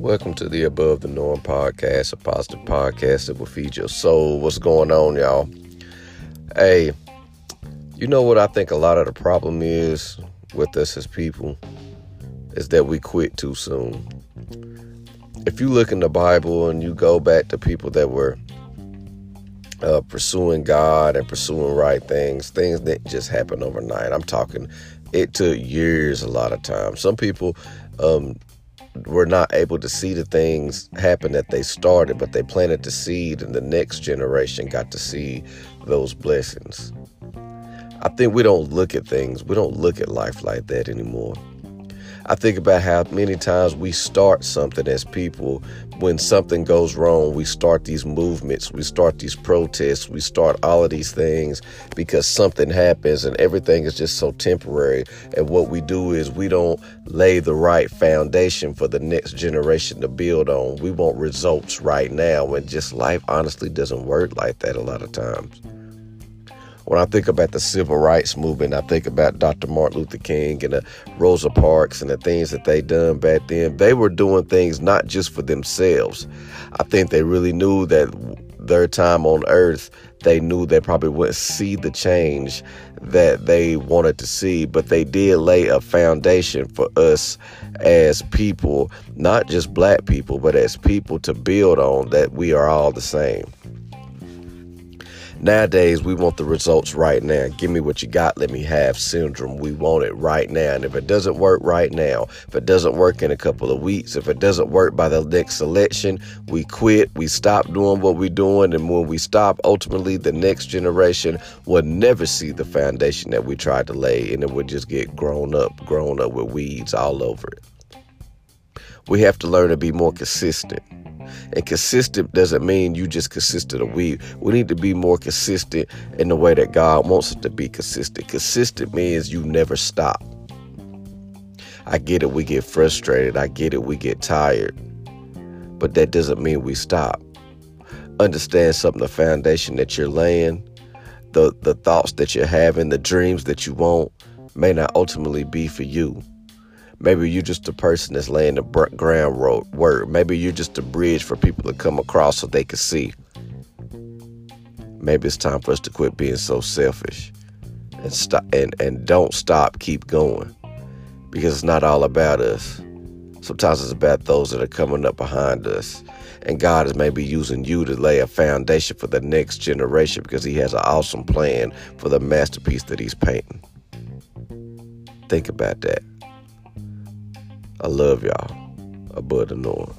Welcome to the Above the Norm podcast, a positive podcast that will feed your soul. What's going on, y'all? Hey, you know what I think a lot of the problem is with us as people is that we quit too soon. If you look in the Bible and you go back to people that were uh, pursuing God and pursuing right things, things didn't just happen overnight. I'm talking, it took years a lot of time. Some people um, were not able to see the things happen that they started, but they planted the seed, and the next generation got to see those blessings. I think we don't look at things, we don't look at life like that anymore. I think about how many times we start something as people. When something goes wrong, we start these movements, we start these protests, we start all of these things because something happens and everything is just so temporary. And what we do is we don't lay the right foundation for the next generation to build on. We want results right now, and just life honestly doesn't work like that a lot of times. When I think about the civil rights movement, I think about Dr. Martin Luther King and Rosa Parks and the things that they done back then. They were doing things not just for themselves. I think they really knew that their time on earth, they knew they probably wouldn't see the change that they wanted to see, but they did lay a foundation for us as people, not just black people, but as people to build on that we are all the same. Nowadays, we want the results right now. Give me what you got, let me have syndrome. We want it right now. And if it doesn't work right now, if it doesn't work in a couple of weeks, if it doesn't work by the next election, we quit, we stop doing what we're doing. And when we stop, ultimately, the next generation will never see the foundation that we tried to lay, and it would just get grown up, grown up with weeds all over it. We have to learn to be more consistent. And consistent doesn't mean you just consistent a week. We need to be more consistent in the way that God wants us to be consistent. Consistent means you never stop. I get it, we get frustrated. I get it, we get tired. But that doesn't mean we stop. Understand something the foundation that you're laying, the, the thoughts that you're having, the dreams that you want may not ultimately be for you. Maybe you're just a person that's laying the ground groundwork. Maybe you're just a bridge for people to come across so they can see. Maybe it's time for us to quit being so selfish and stop and, and don't stop, keep going. Because it's not all about us. Sometimes it's about those that are coming up behind us. And God is maybe using you to lay a foundation for the next generation because He has an awesome plan for the masterpiece that He's painting. Think about that. I love y'all. Above the norm.